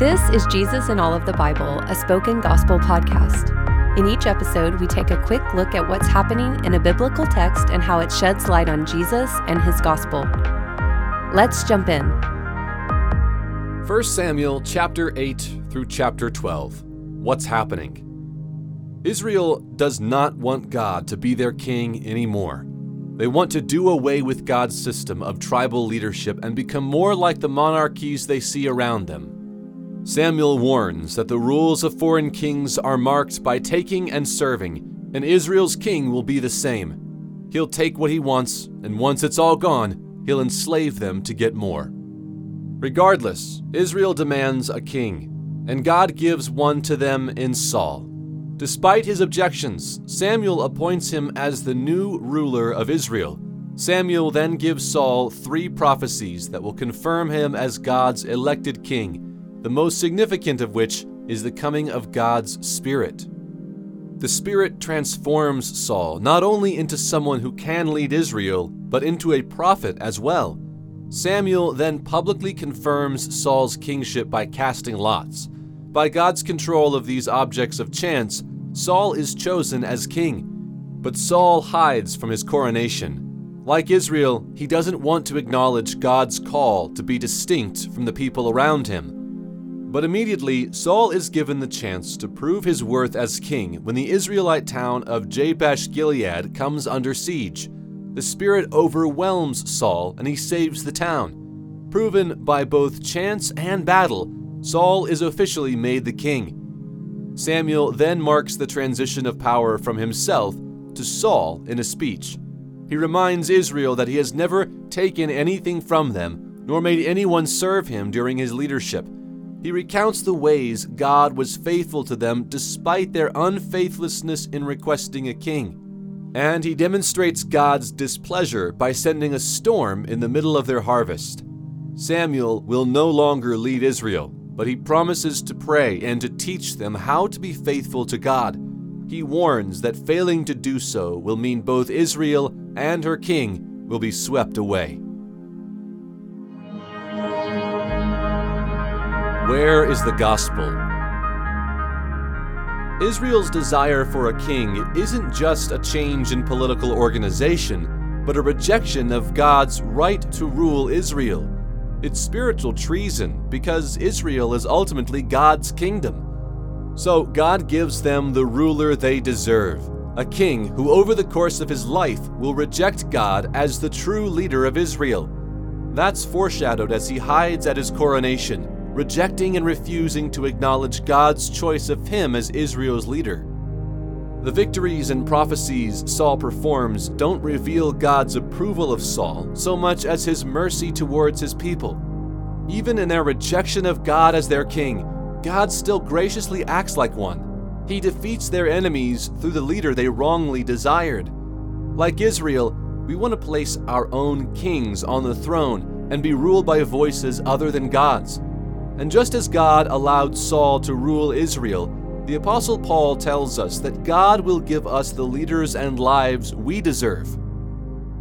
This is Jesus in All of the Bible, a spoken gospel podcast. In each episode, we take a quick look at what's happening in a biblical text and how it sheds light on Jesus and his gospel. Let's jump in. 1 Samuel chapter 8 through chapter 12. What's happening? Israel does not want God to be their king anymore. They want to do away with God's system of tribal leadership and become more like the monarchies they see around them. Samuel warns that the rules of foreign kings are marked by taking and serving, and Israel's king will be the same. He'll take what he wants, and once it's all gone, he'll enslave them to get more. Regardless, Israel demands a king, and God gives one to them in Saul. Despite his objections, Samuel appoints him as the new ruler of Israel. Samuel then gives Saul three prophecies that will confirm him as God's elected king the most significant of which is the coming of God's Spirit. The Spirit transforms Saul not only into someone who can lead Israel, but into a prophet as well. Samuel then publicly confirms Saul's kingship by casting lots. By God's control of these objects of chance, Saul is chosen as king. But Saul hides from his coronation. Like Israel, he doesn't want to acknowledge God's call to be distinct from the people around him. But immediately, Saul is given the chance to prove his worth as king when the Israelite town of Jabesh Gilead comes under siege. The Spirit overwhelms Saul and he saves the town. Proven by both chance and battle, Saul is officially made the king. Samuel then marks the transition of power from himself to Saul in a speech. He reminds Israel that he has never taken anything from them, nor made anyone serve him during his leadership he recounts the ways God was faithful to them despite their unfaithlessness in requesting a king. And he demonstrates God's displeasure by sending a storm in the middle of their harvest. Samuel will no longer lead Israel, but he promises to pray and to teach them how to be faithful to God. He warns that failing to do so will mean both Israel and her king will be swept away. Where is the gospel? Israel's desire for a king isn't just a change in political organization, but a rejection of God's right to rule Israel. It's spiritual treason because Israel is ultimately God's kingdom. So God gives them the ruler they deserve, a king who, over the course of his life, will reject God as the true leader of Israel. That's foreshadowed as he hides at his coronation rejecting and refusing to acknowledge God's choice of him as Israel's leader. The victories and prophecies Saul performs don't reveal God's approval of Saul so much as his mercy towards his people. Even in their rejection of God as their king, God still graciously acts like one. He defeats their enemies through the leader they wrongly desired. Like Israel, we want to place our own kings on the throne and be ruled by voices other than God's. And just as God allowed Saul to rule Israel, the Apostle Paul tells us that God will give us the leaders and lives we deserve.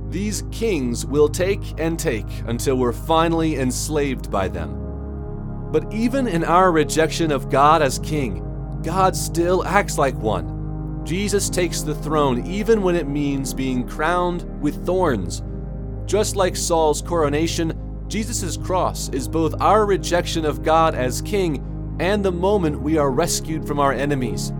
These kings will take and take until we're finally enslaved by them. But even in our rejection of God as king, God still acts like one. Jesus takes the throne even when it means being crowned with thorns. Just like Saul's coronation, Jesus' cross is both our rejection of God as King and the moment we are rescued from our enemies.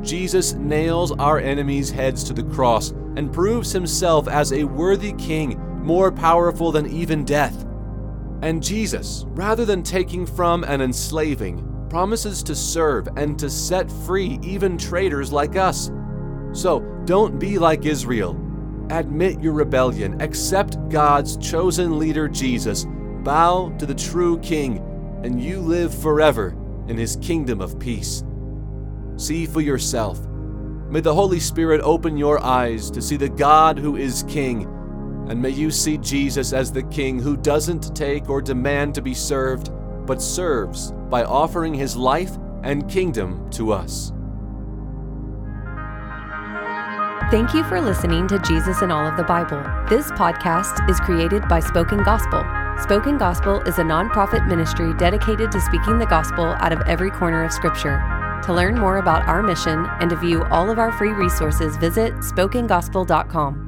Jesus nails our enemies' heads to the cross and proves himself as a worthy king, more powerful than even death. And Jesus, rather than taking from and enslaving, promises to serve and to set free even traitors like us. So don't be like Israel Admit your rebellion, accept God's chosen leader Jesus, bow to the true King, and you live forever in his kingdom of peace. See for yourself. May the Holy Spirit open your eyes to see the God who is King, and may you see Jesus as the King who doesn't take or demand to be served, but serves by offering his life and kingdom to us. Thank you for listening to Jesus in All of the Bible. This podcast is created by Spoken Gospel. Spoken Gospel is a nonprofit ministry dedicated to speaking the gospel out of every corner of Scripture. To learn more about our mission and to view all of our free resources, visit spokengospel.com.